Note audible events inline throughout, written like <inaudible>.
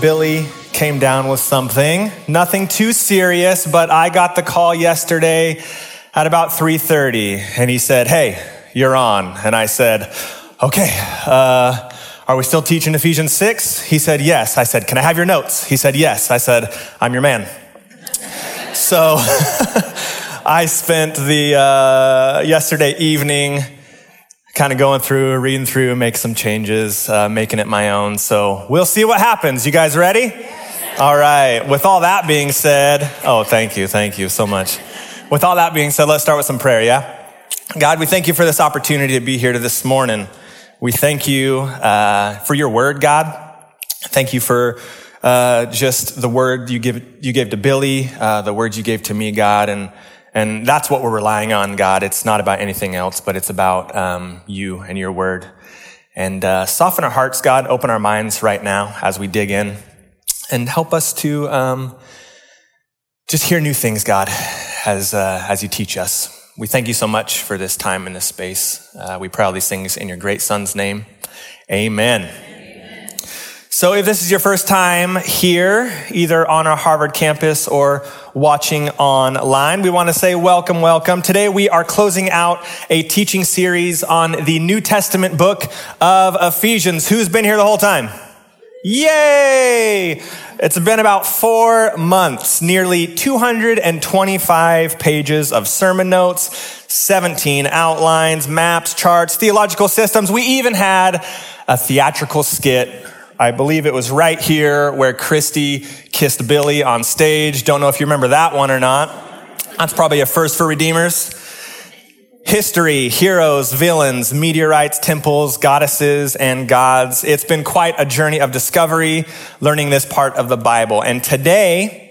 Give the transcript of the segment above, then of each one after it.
Billy came down with something. Nothing too serious, but I got the call yesterday at about 3:30 and he said, "Hey, you're on." And I said, "Okay, uh, are we still teaching Ephesians 6?" He said, "Yes." I said, "Can I have your notes?" He said, "Yes." I said, "I'm your man." so <laughs> I spent the uh, yesterday evening kind of going through, reading through, make some changes, uh, making it my own. So we'll see what happens. You guys ready? All right. With all that being said, oh, thank you. Thank you so much. With all that being said, let's start with some prayer, yeah? God, we thank you for this opportunity to be here to this morning. We thank you uh, for your word, God. Thank you for uh, just the word you give you gave to Billy, uh, the words you gave to me, God, and and that's what we're relying on, God. It's not about anything else, but it's about um, you and your word. And uh, soften our hearts, God. Open our minds right now as we dig in, and help us to um, just hear new things, God, as uh, as you teach us. We thank you so much for this time in this space. Uh, we pray all these things in your great Son's name. Amen. So if this is your first time here, either on our Harvard campus or watching online, we want to say welcome, welcome. Today we are closing out a teaching series on the New Testament book of Ephesians. Who's been here the whole time? Yay! It's been about four months, nearly 225 pages of sermon notes, 17 outlines, maps, charts, theological systems. We even had a theatrical skit I believe it was right here where Christy kissed Billy on stage. Don't know if you remember that one or not. That's probably a first for Redeemers. History, heroes, villains, meteorites, temples, goddesses, and gods. It's been quite a journey of discovery, learning this part of the Bible. And today,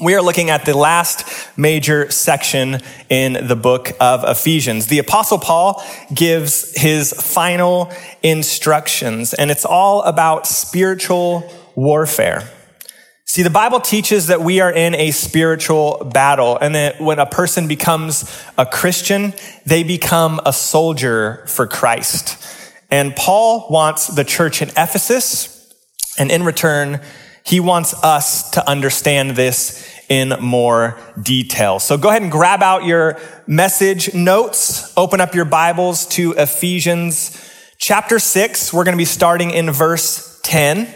we are looking at the last major section in the book of Ephesians. The apostle Paul gives his final instructions and it's all about spiritual warfare. See, the Bible teaches that we are in a spiritual battle and that when a person becomes a Christian, they become a soldier for Christ. And Paul wants the church in Ephesus and in return, he wants us to understand this in more detail. So go ahead and grab out your message notes, open up your Bibles to Ephesians chapter 6. We're going to be starting in verse 10.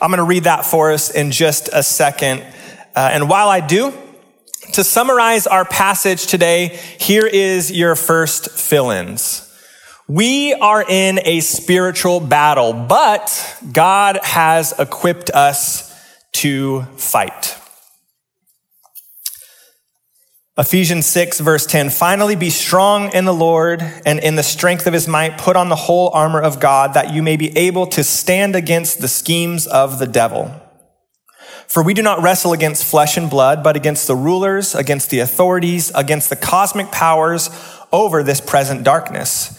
I'm going to read that for us in just a second. Uh, and while I do, to summarize our passage today, here is your first fill ins. We are in a spiritual battle, but God has equipped us to fight. Ephesians 6 verse 10, finally be strong in the Lord and in the strength of his might, put on the whole armor of God that you may be able to stand against the schemes of the devil. For we do not wrestle against flesh and blood, but against the rulers, against the authorities, against the cosmic powers over this present darkness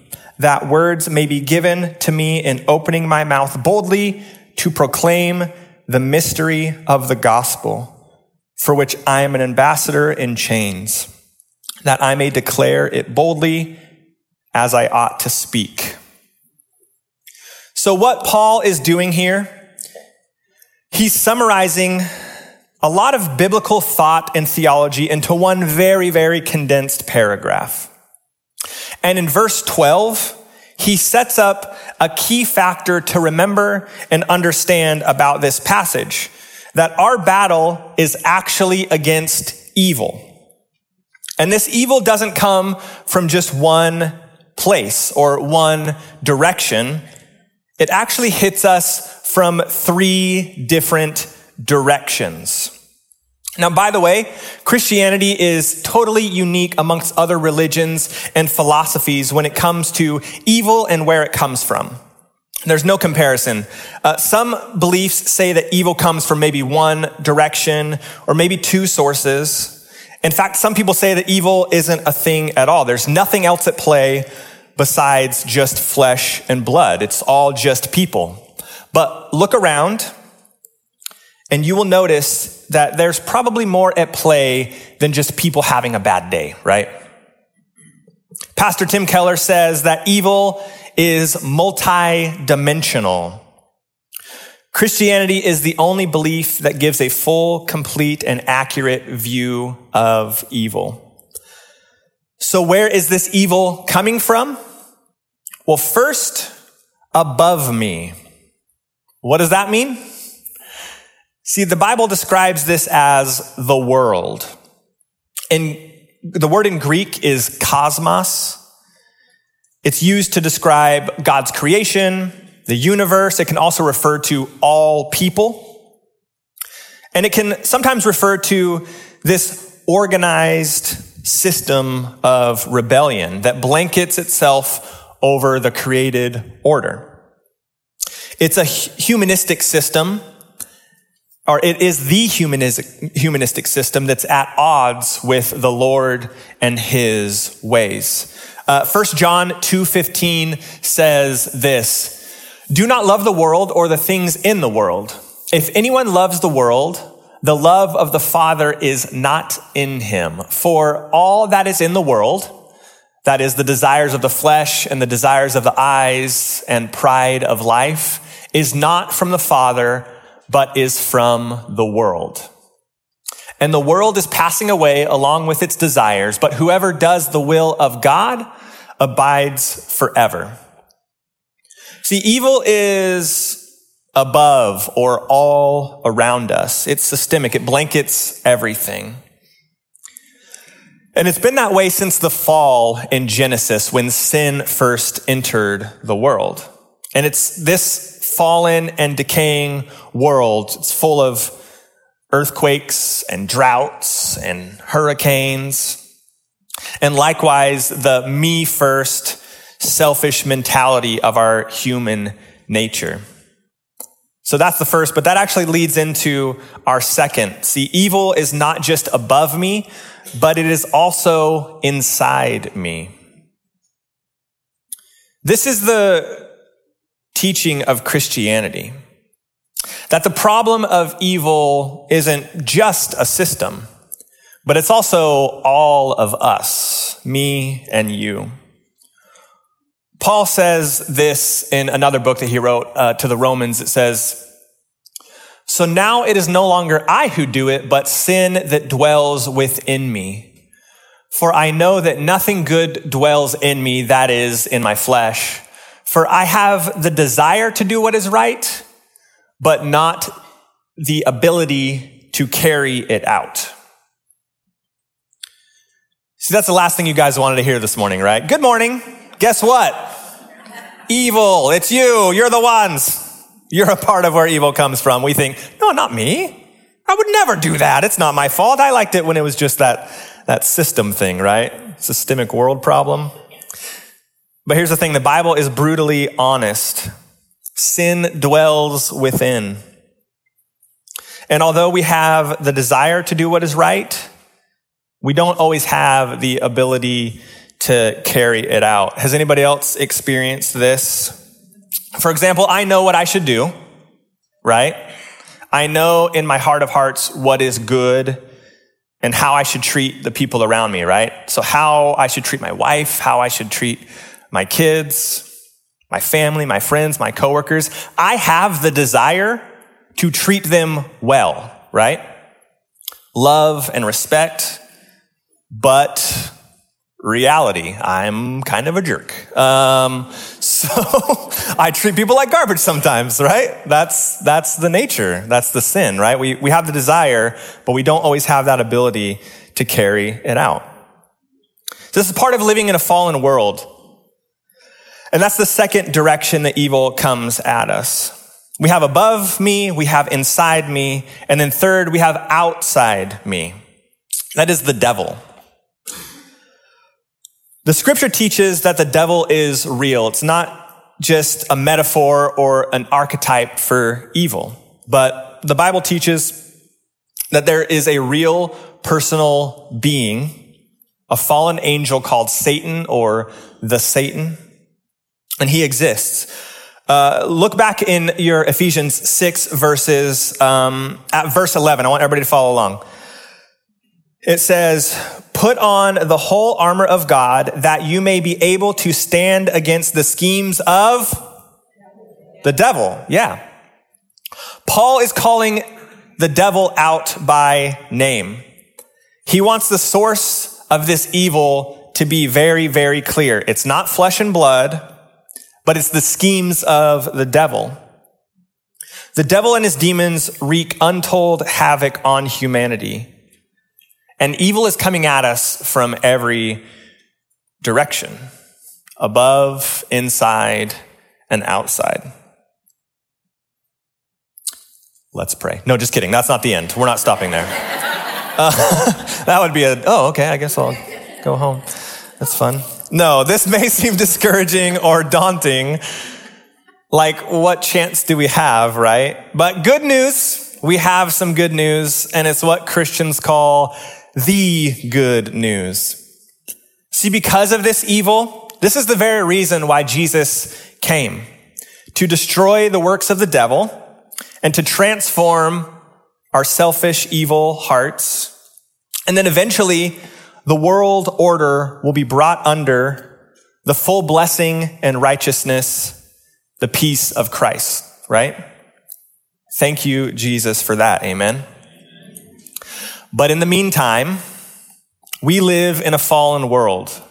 that words may be given to me in opening my mouth boldly to proclaim the mystery of the gospel, for which I am an ambassador in chains, that I may declare it boldly as I ought to speak. So what Paul is doing here, he's summarizing a lot of biblical thought and theology into one very, very condensed paragraph. And in verse 12, he sets up a key factor to remember and understand about this passage that our battle is actually against evil. And this evil doesn't come from just one place or one direction. It actually hits us from three different directions. Now, by the way, Christianity is totally unique amongst other religions and philosophies when it comes to evil and where it comes from. There's no comparison. Uh, some beliefs say that evil comes from maybe one direction or maybe two sources. In fact, some people say that evil isn't a thing at all. There's nothing else at play besides just flesh and blood. It's all just people. But look around and you will notice that there's probably more at play than just people having a bad day, right? Pastor Tim Keller says that evil is multi-dimensional. Christianity is the only belief that gives a full, complete, and accurate view of evil. So where is this evil coming from? Well, first, above me. What does that mean? See, the Bible describes this as the world. And the word in Greek is cosmos. It's used to describe God's creation, the universe. It can also refer to all people. And it can sometimes refer to this organized system of rebellion that blankets itself over the created order. It's a humanistic system, or it is the humanistic, humanistic system that's at odds with the Lord and his ways. Uh, 1 John 2.15 says this, do not love the world or the things in the world. If anyone loves the world, the love of the Father is not in him. For all that is in the world, that is the desires of the flesh and the desires of the eyes and pride of life, is not from the Father, but is from the world. And the world is passing away along with its desires, but whoever does the will of God abides forever. See, evil is above or all around us. It's systemic. It blankets everything. And it's been that way since the fall in Genesis when sin first entered the world. And it's this fallen and decaying world. It's full of earthquakes and droughts and hurricanes. And likewise, the me first selfish mentality of our human nature. So that's the first, but that actually leads into our second. See, evil is not just above me, but it is also inside me. This is the teaching of Christianity. That the problem of evil isn't just a system, but it's also all of us, me and you. Paul says this in another book that he wrote uh, to the Romans. It says, So now it is no longer I who do it, but sin that dwells within me. For I know that nothing good dwells in me, that is, in my flesh. For I have the desire to do what is right, but not the ability to carry it out. See, that's the last thing you guys wanted to hear this morning, right? Good morning. Guess what? evil. It's you. You're the ones. You're a part of where evil comes from. We think, no, not me. I would never do that. It's not my fault. I liked it when it was just that, that system thing, right? Systemic world problem. But here's the thing. The Bible is brutally honest. Sin dwells within. And although we have the desire to do what is right, we don't always have the ability to carry it out. Has anybody else experienced this? For example, I know what I should do, right? I know in my heart of hearts what is good and how I should treat the people around me, right? So how I should treat my wife, how I should treat my kids, my family, my friends, my coworkers. I have the desire to treat them well, right? Love and respect, but reality. I'm kind of a jerk. Um, <laughs> so I treat people like garbage sometimes, right? That's, that's the nature. That's the sin, right? We, we have the desire, but we don't always have that ability to carry it out. So this is part of living in a fallen world. And that's the second direction that evil comes at us. We have above me, we have inside me, and then third, we have outside me. That is the devil. The scripture teaches that the devil is real. It's not just a metaphor or an archetype for evil, but the Bible teaches that there is a real personal being, a fallen angel called Satan or the Satan, and he exists. Uh, look back in your Ephesians 6 verses, um, at verse 11. I want everybody to follow along. It says, put on the whole armor of God that you may be able to stand against the schemes of the devil. Yeah. Paul is calling the devil out by name. He wants the source of this evil to be very, very clear. It's not flesh and blood, but it's the schemes of the devil. The devil and his demons wreak untold havoc on humanity. And evil is coming at us from every direction above, inside, and outside. Let's pray. No, just kidding. That's not the end. We're not stopping there. <laughs> Uh, <laughs> that would be a, oh, okay, I guess I'll go home. That's fun. No, this <laughs> may seem discouraging or daunting. Like, what chance do we have, right? But good news, we have some good news, and it's what Christians call the good news. See, because of this evil, this is the very reason why Jesus came to destroy the works of the devil and to transform our selfish, evil hearts. And then eventually the world order will be brought under the full blessing and righteousness, the peace of Christ, right? Thank you, Jesus, for that. Amen. But in the meantime, we live in a fallen world.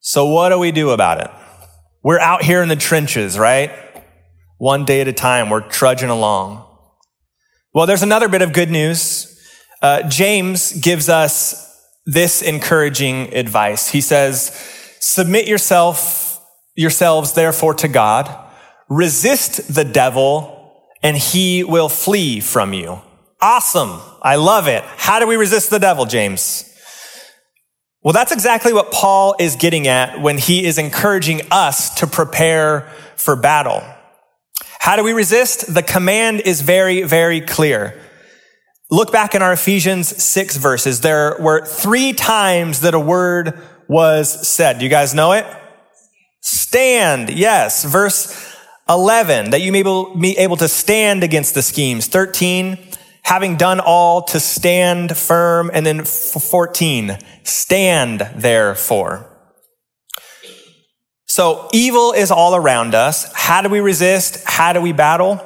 So what do we do about it? We're out here in the trenches, right? One day at a time, we're trudging along. Well, there's another bit of good news. Uh, James gives us this encouraging advice. He says, submit yourself, yourselves therefore to God, resist the devil, and he will flee from you. Awesome. I love it. How do we resist the devil, James? Well, that's exactly what Paul is getting at when he is encouraging us to prepare for battle. How do we resist? The command is very, very clear. Look back in our Ephesians 6 verses. There were three times that a word was said. Do you guys know it? Stand. Yes. Verse 11, that you may be able to stand against the schemes. 13, having done all to stand firm. And then 14, stand therefore. So evil is all around us. How do we resist? How do we battle?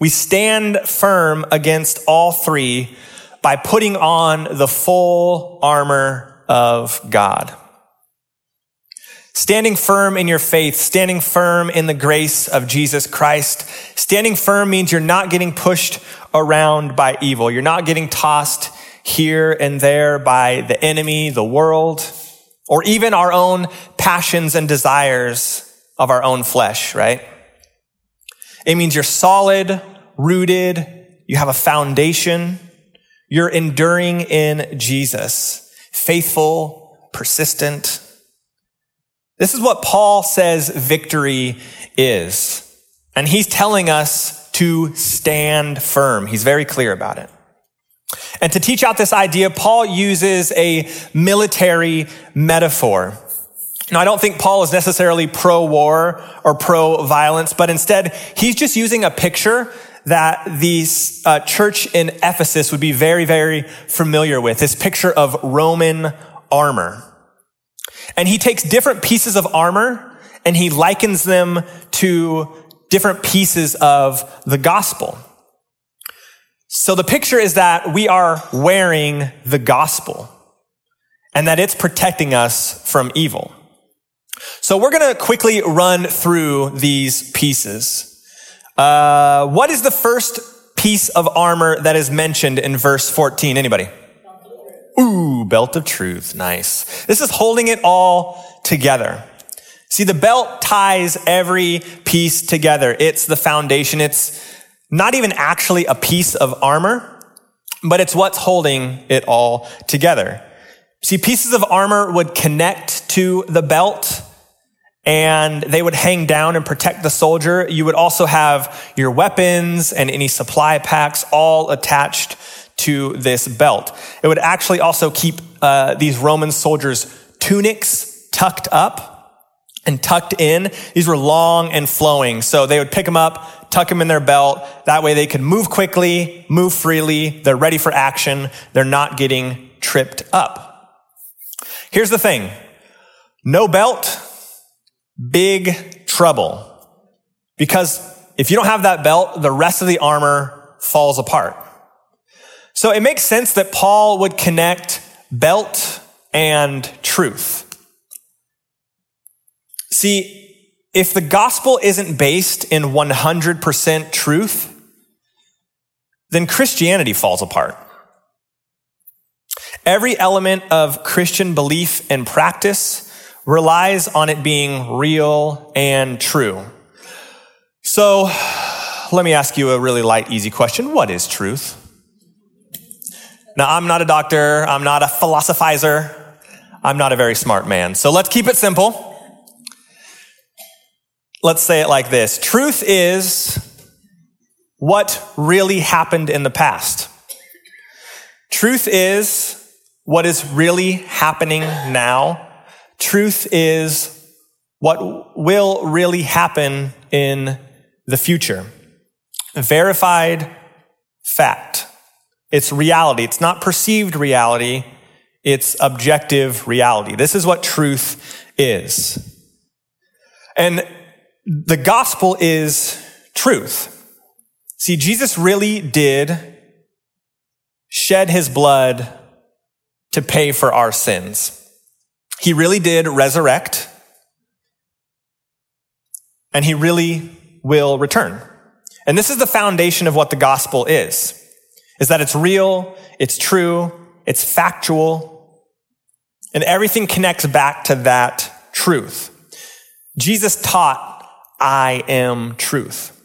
We stand firm against all three by putting on the full armor of God. Standing firm in your faith, standing firm in the grace of Jesus Christ. Standing firm means you're not getting pushed around by evil. You're not getting tossed here and there by the enemy, the world, or even our own passions and desires of our own flesh, right? It means you're solid, rooted, you have a foundation, you're enduring in Jesus, faithful, persistent, this is what Paul says victory is. And he's telling us to stand firm. He's very clear about it. And to teach out this idea, Paul uses a military metaphor. Now, I don't think Paul is necessarily pro-war or pro-violence, but instead, he's just using a picture that the uh, church in Ephesus would be very, very familiar with. This picture of Roman armor. And he takes different pieces of armor and he likens them to different pieces of the gospel. So the picture is that we are wearing the gospel and that it's protecting us from evil. So we're going to quickly run through these pieces. Uh, what is the first piece of armor that is mentioned in verse 14? Anybody? Ooh, belt of truth. Nice. This is holding it all together. See, the belt ties every piece together. It's the foundation. It's not even actually a piece of armor, but it's what's holding it all together. See, pieces of armor would connect to the belt and they would hang down and protect the soldier. You would also have your weapons and any supply packs all attached to this belt. It would actually also keep uh, these Roman soldiers' tunics tucked up and tucked in. These were long and flowing. So they would pick them up, tuck them in their belt. That way they could move quickly, move freely. They're ready for action. They're not getting tripped up. Here's the thing. No belt, big trouble. Because if you don't have that belt, the rest of the armor falls apart. So it makes sense that Paul would connect belt and truth. See, if the gospel isn't based in 100% truth, then Christianity falls apart. Every element of Christian belief and practice relies on it being real and true. So let me ask you a really light, easy question. What is truth? Now, I'm not a doctor. I'm not a philosophizer. I'm not a very smart man. So let's keep it simple. Let's say it like this. Truth is what really happened in the past. Truth is what is really happening now Truth is what will really happen in the future. Verified fact. It's reality. It's not perceived reality. It's objective reality. This is what truth is. And the gospel is truth. See, Jesus really did shed his blood to pay for our sins. He really did resurrect, and he really will return. And this is the foundation of what the gospel is, is that it's real, it's true, it's factual, and everything connects back to that truth. Jesus taught, I am truth.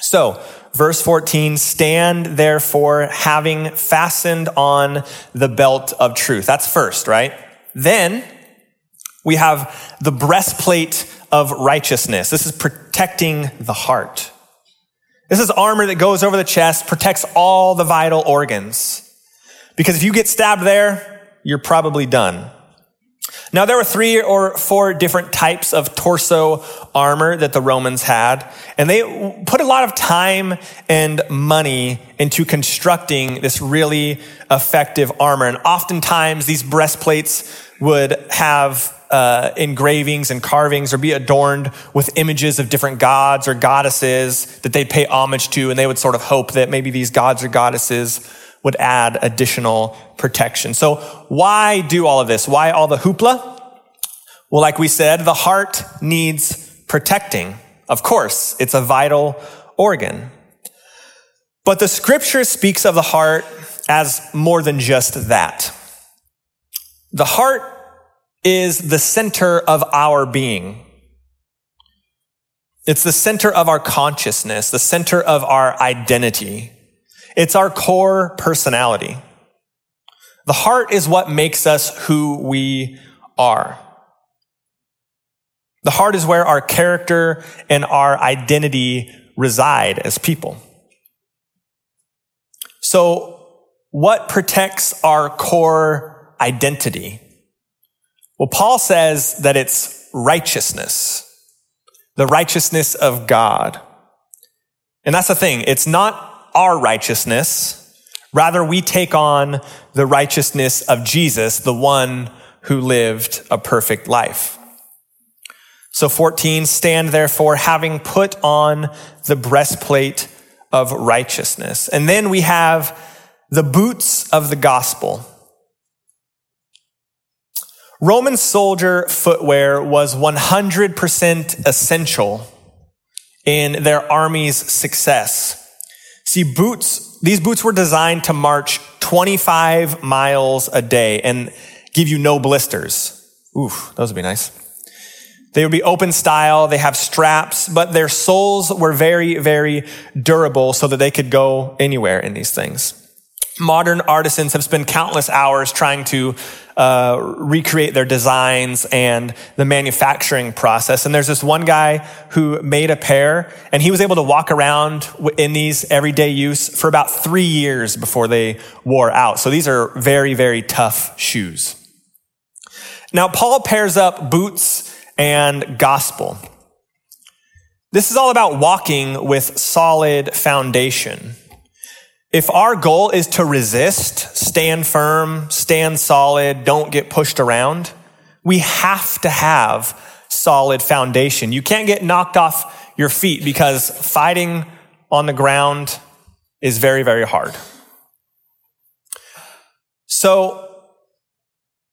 So, verse 14, stand therefore having fastened on the belt of truth. That's first, right? Then we have the breastplate of righteousness. This is protecting the heart. This is armor that goes over the chest, protects all the vital organs. Because if you get stabbed there, you're probably done. Now, there were three or four different types of torso armor that the Romans had, and they put a lot of time and money into constructing this really effective armor. And oftentimes, these breastplates would have uh, engravings and carvings or be adorned with images of different gods or goddesses that they'd pay homage to, and they would sort of hope that maybe these gods or goddesses would add additional protection. So why do all of this? Why all the hoopla? Well, like we said, the heart needs protecting. Of course, it's a vital organ. But the scripture speaks of the heart as more than just that. The heart is the center of our being. It's the center of our consciousness, the center of our identity. It's our core personality. The heart is what makes us who we are. The heart is where our character and our identity reside as people. So, what protects our core identity? Well, Paul says that it's righteousness, the righteousness of God. And that's the thing. It's not our righteousness. Rather, we take on the righteousness of Jesus, the one who lived a perfect life. So 14, stand therefore having put on the breastplate of righteousness. And then we have the boots of the gospel. Roman soldier footwear was 100% essential in their army's success. See, boots these boots were designed to march 25 miles a day and give you no blisters. Oof, those would be nice. They would be open style. They have straps, but their soles were very, very durable so that they could go anywhere in these things. Modern artisans have spent countless hours trying to uh, recreate their designs and the manufacturing process. And there's this one guy who made a pair, and he was able to walk around in these everyday use for about three years before they wore out. So these are very, very tough shoes. Now, Paul pairs up boots and gospel. This is all about walking with solid foundation. If our goal is to resist, stand firm, stand solid, don't get pushed around, we have to have solid foundation. You can't get knocked off your feet because fighting on the ground is very, very hard. So,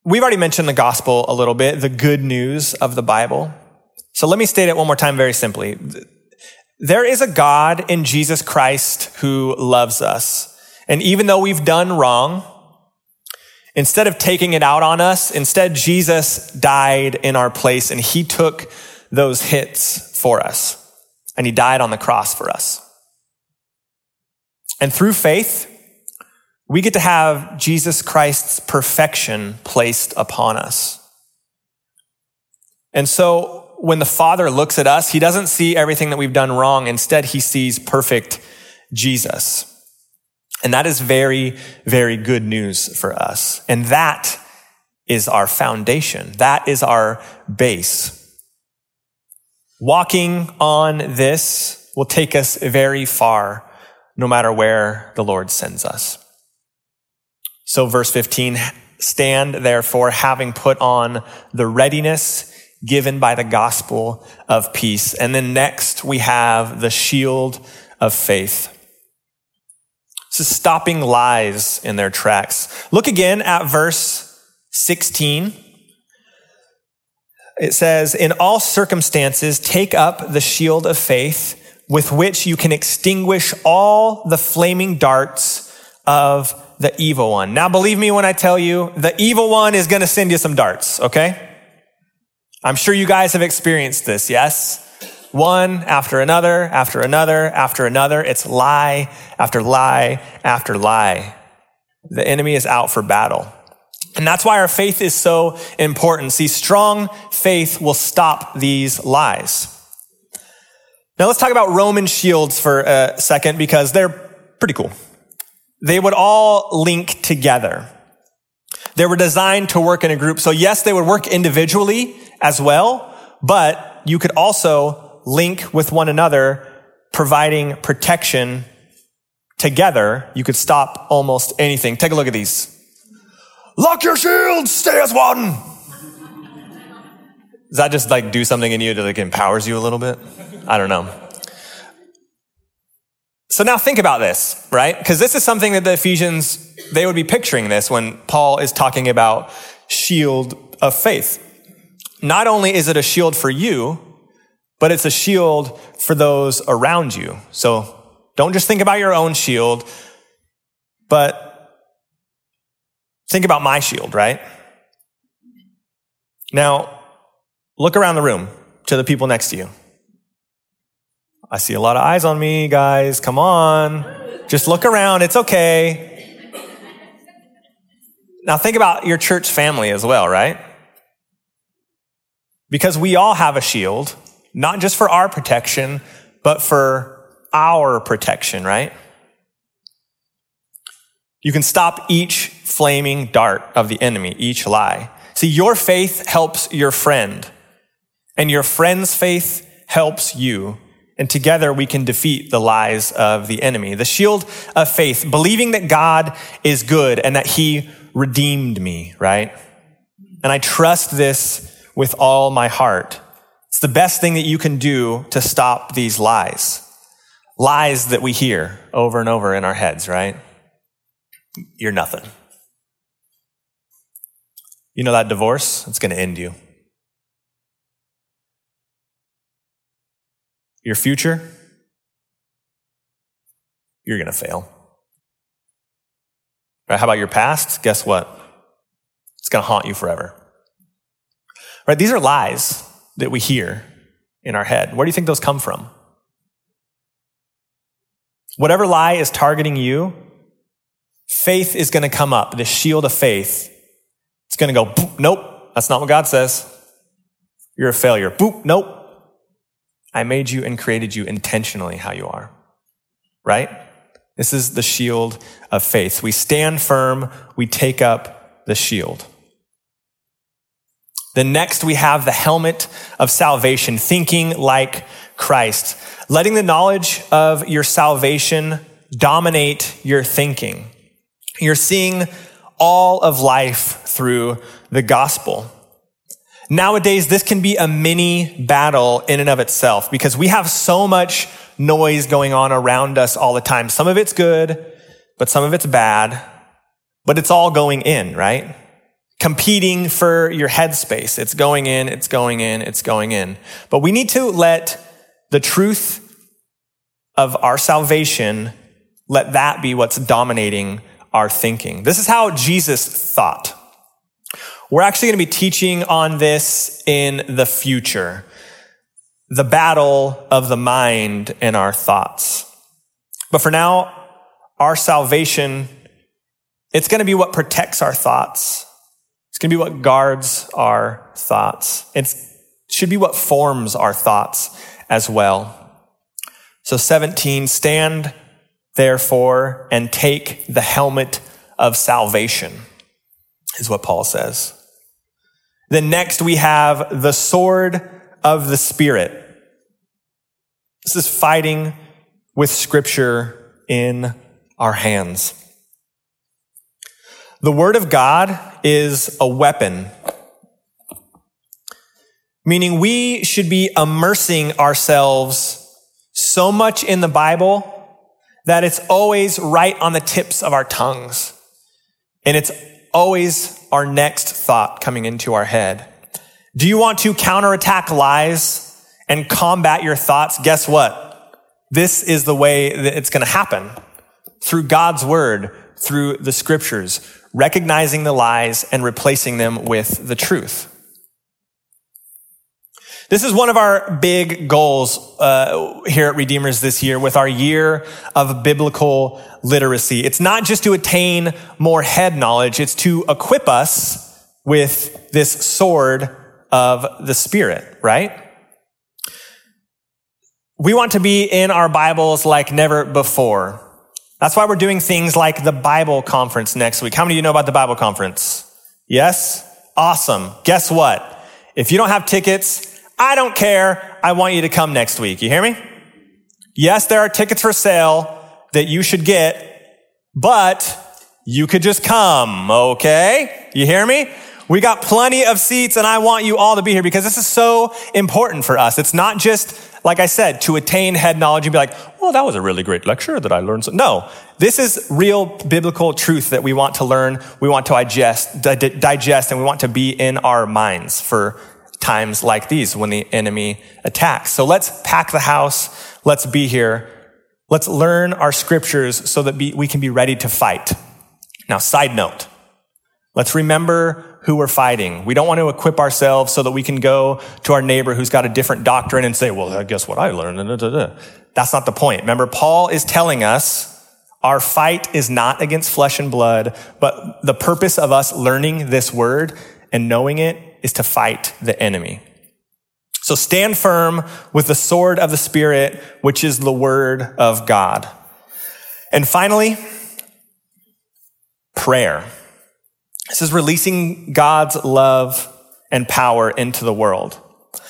we've already mentioned the gospel a little bit, the good news of the Bible. So let me state it one more time very simply. There is a God in Jesus Christ who loves us. And even though we've done wrong, instead of taking it out on us, instead Jesus died in our place and he took those hits for us. And he died on the cross for us. And through faith, we get to have Jesus Christ's perfection placed upon us. And so when the Father looks at us, he doesn't see everything that we've done wrong. Instead, he sees perfect Jesus. And that is very, very good news for us. And that is our foundation. That is our base. Walking on this will take us very far, no matter where the Lord sends us. So verse 15, stand therefore having put on the readiness given by the gospel of peace. And then next we have the shield of faith. This is stopping lies in their tracks. Look again at verse 16. It says, in all circumstances, take up the shield of faith with which you can extinguish all the flaming darts of the evil one. Now, believe me when I tell you, the evil one is going to send you some darts, okay? I'm sure you guys have experienced this, yes? One after another, after another, after another. It's lie after lie after lie. The enemy is out for battle. And that's why our faith is so important. See, strong faith will stop these lies. Now let's talk about Roman shields for a second because they're pretty cool. They would all link together. They were designed to work in a group. So yes, they would work individually, as well, but you could also link with one another, providing protection together. You could stop almost anything. Take a look at these. Lock your shields, stay as one. Does that just like do something in you that like empowers you a little bit? I don't know. So now think about this, right? Because this is something that the Ephesians, they would be picturing this when Paul is talking about shield of faith not only is it a shield for you, but it's a shield for those around you. So don't just think about your own shield, but think about my shield, right? Now, look around the room to the people next to you. I see a lot of eyes on me, guys. Come on. Just look around. It's okay. Now, think about your church family as well, right? Because we all have a shield, not just for our protection, but for our protection, right? You can stop each flaming dart of the enemy, each lie. See, your faith helps your friend, and your friend's faith helps you. And together we can defeat the lies of the enemy. The shield of faith, believing that God is good and that he redeemed me, right? And I trust this with all my heart. It's the best thing that you can do to stop these lies. Lies that we hear over and over in our heads, right? You're nothing. You know that divorce? It's going to end you. Your future? You're going to fail. Right? How about your past? Guess what? It's going to haunt you forever. Right? These are lies that we hear in our head. Where do you think those come from? Whatever lie is targeting you, faith is going to come up, the shield of faith. It's going to go, nope, that's not what God says. You're a failure. Boop, nope. I made you and created you intentionally how you are. Right? This is the shield of faith. We stand firm, we take up the shield. Then next we have the helmet of salvation, thinking like Christ, letting the knowledge of your salvation dominate your thinking. You're seeing all of life through the gospel. Nowadays, this can be a mini battle in and of itself because we have so much noise going on around us all the time. Some of it's good, but some of it's bad, but it's all going in, right? Competing for your headspace. It's going in, it's going in, it's going in. But we need to let the truth of our salvation, let that be what's dominating our thinking. This is how Jesus thought. We're actually going to be teaching on this in the future. The battle of the mind and our thoughts. But for now, our salvation, it's going to be what protects our thoughts. Going to be what guards our thoughts. It should be what forms our thoughts as well. So 17, stand therefore and take the helmet of salvation is what Paul says. Then next we have the sword of the Spirit. This is fighting with scripture in our hands. The word of God is a weapon, meaning we should be immersing ourselves so much in the Bible that it's always right on the tips of our tongues. And it's always our next thought coming into our head. Do you want to counterattack lies and combat your thoughts? Guess what? This is the way that it's going to happen through God's word, through the scriptures, recognizing the lies and replacing them with the truth. This is one of our big goals uh, here at Redeemers this year with our year of biblical literacy. It's not just to attain more head knowledge, it's to equip us with this sword of the Spirit, right? We want to be in our Bibles like never before. That's why we're doing things like the Bible conference next week. How many of you know about the Bible conference? Yes? Awesome. Guess what? If you don't have tickets, I don't care. I want you to come next week. You hear me? Yes, there are tickets for sale that you should get, but you could just come, okay? You hear me? We got plenty of seats and I want you all to be here because this is so important for us. It's not just, like I said, to attain head knowledge and be like, well, that was a really great lecture that I learned. No, this is real biblical truth that we want to learn. We want to digest, digest and we want to be in our minds for times like these when the enemy attacks. So let's pack the house. Let's be here. Let's learn our scriptures so that we can be ready to fight. Now, side note. Let's remember who we're fighting. We don't want to equip ourselves so that we can go to our neighbor who's got a different doctrine and say, well, guess what I learned? That's not the point. Remember, Paul is telling us our fight is not against flesh and blood, but the purpose of us learning this word and knowing it is to fight the enemy. So stand firm with the sword of the Spirit, which is the word of God. And finally, prayer. This is releasing God's love and power into the world.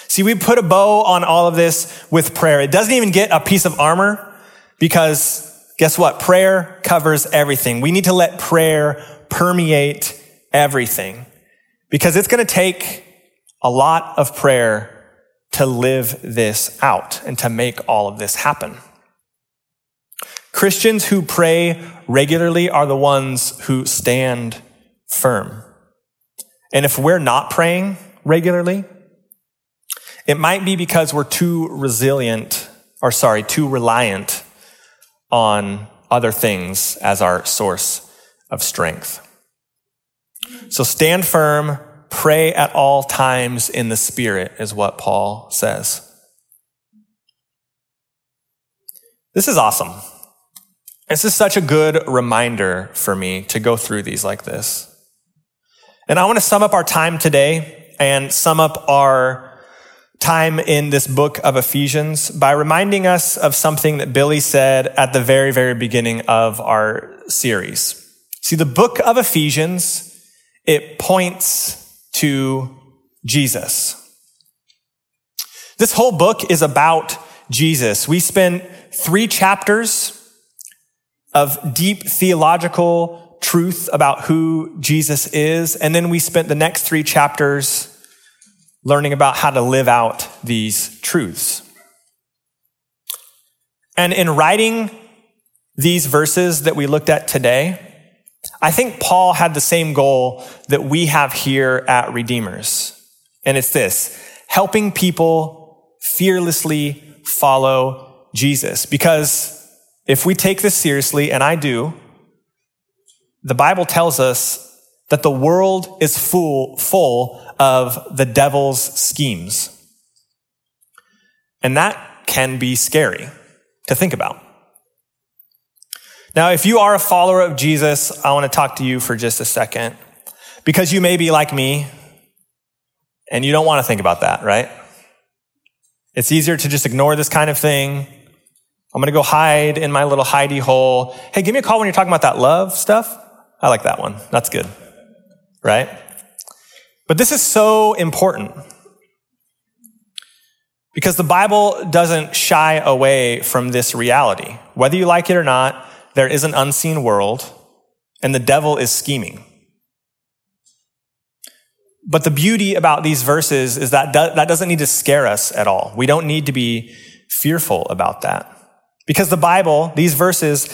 See, we put a bow on all of this with prayer. It doesn't even get a piece of armor because guess what? Prayer covers everything. We need to let prayer permeate everything because it's going to take a lot of prayer to live this out and to make all of this happen. Christians who pray regularly are the ones who stand firm. And if we're not praying regularly, it might be because we're too resilient, or sorry, too reliant on other things as our source of strength. So stand firm, pray at all times in the Spirit, is what Paul says. This is awesome. This is such a good reminder for me to go through these like this. And I want to sum up our time today and sum up our time in this book of Ephesians by reminding us of something that Billy said at the very, very beginning of our series. See, the book of Ephesians, it points to Jesus. This whole book is about Jesus. We spend three chapters of deep theological truth about who Jesus is. And then we spent the next three chapters learning about how to live out these truths. And in writing these verses that we looked at today, I think Paul had the same goal that we have here at Redeemers. And it's this helping people fearlessly follow Jesus. Because if we take this seriously, and I do, the Bible tells us that the world is full, full of the devil's schemes. And that can be scary to think about. Now, if you are a follower of Jesus, I want to talk to you for just a second because you may be like me and you don't want to think about that, right? It's easier to just ignore this kind of thing I'm going to go hide in my little hidey hole. Hey, give me a call when you're talking about that love stuff. I like that one. That's good. Right? But this is so important because the Bible doesn't shy away from this reality. Whether you like it or not, there is an unseen world and the devil is scheming. But the beauty about these verses is that that doesn't need to scare us at all. We don't need to be fearful about that. Because the Bible, these verses,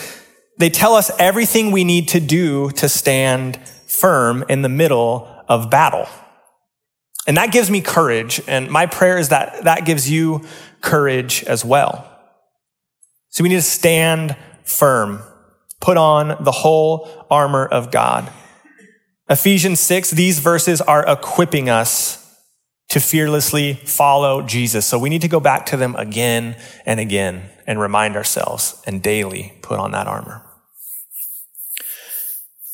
they tell us everything we need to do to stand firm in the middle of battle. And that gives me courage. And my prayer is that that gives you courage as well. So we need to stand firm, put on the whole armor of God. Ephesians 6, these verses are equipping us to fearlessly follow Jesus. So we need to go back to them again and again and remind ourselves and daily put on that armor.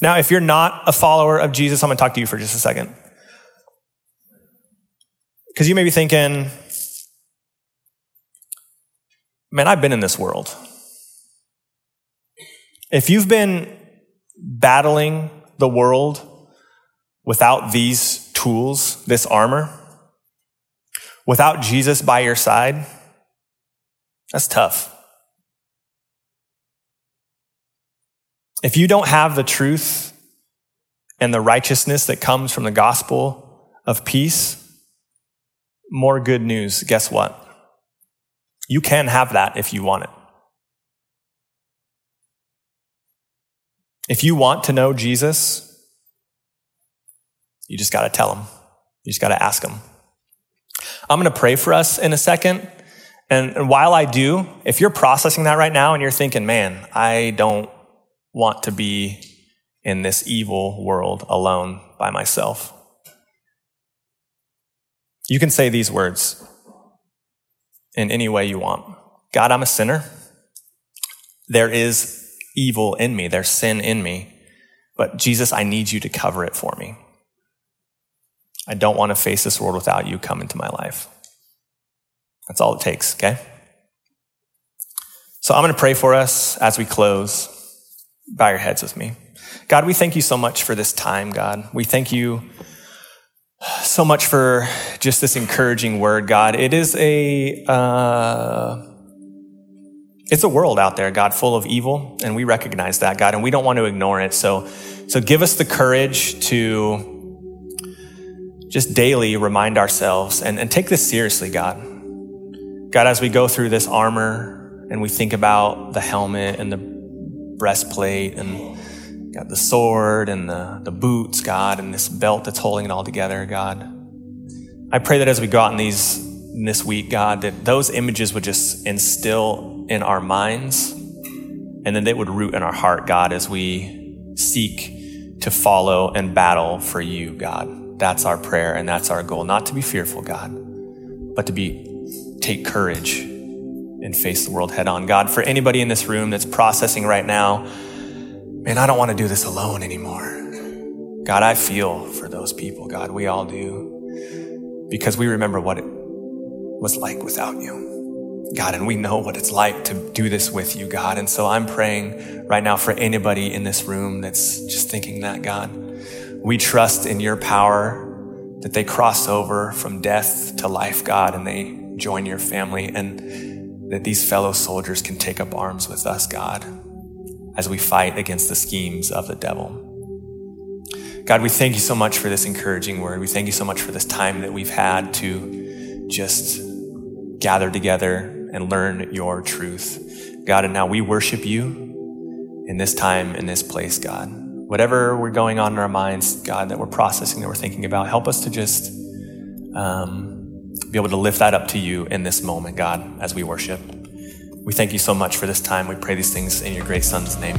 Now, if you're not a follower of Jesus, I'm going to talk to you for just a second. Because you may be thinking, man, I've been in this world. If you've been battling the world without these tools, this armor, without Jesus by your side, that's tough. If you don't have the truth and the righteousness that comes from the gospel of peace, more good news. Guess what? You can have that if you want it. If you want to know Jesus, you just got to tell him. You just got to ask him. I'm going to pray for us in a second. And, and while I do, if you're processing that right now and you're thinking, man, I don't want to be in this evil world alone by myself, you can say these words in any way you want God, I'm a sinner. There is evil in me, there's sin in me. But Jesus, I need you to cover it for me. I don't want to face this world without you come into my life. That's all it takes, okay? So I'm going to pray for us as we close. Bow your heads with me. God, we thank you so much for this time, God. We thank you so much for just this encouraging word, God. It is a, uh, it's a world out there, God, full of evil, and we recognize that, God, and we don't want to ignore it. So, so give us the courage to just daily remind ourselves and, and take this seriously, God. God, as we go through this armor and we think about the helmet and the breastplate and got the sword and the, the boots, God, and this belt that's holding it all together, God. I pray that as we go out in these in this week, God, that those images would just instill in our minds and then they would root in our heart, God, as we seek to follow and battle for you, God. That's our prayer and that's our goal. Not to be fearful, God, but to be, take courage and face the world head on. God, for anybody in this room that's processing right now, man, I don't want to do this alone anymore. God, I feel for those people, God. We all do. Because we remember what it was like without you. God, and we know what it's like to do this with you, God. And so I'm praying right now for anybody in this room that's just thinking that, God. We trust in your power that they cross over from death to life, God, and they join your family, and that these fellow soldiers can take up arms with us, God, as we fight against the schemes of the devil. God, we thank you so much for this encouraging word. We thank you so much for this time that we've had to just gather together and learn your truth. God, and now we worship you in this time, in this place, God. Whatever we're going on in our minds, God, that we're processing, that we're thinking about, help us to just um, be able to lift that up to you in this moment, God, as we worship. We thank you so much for this time. We pray these things in your great Son's name.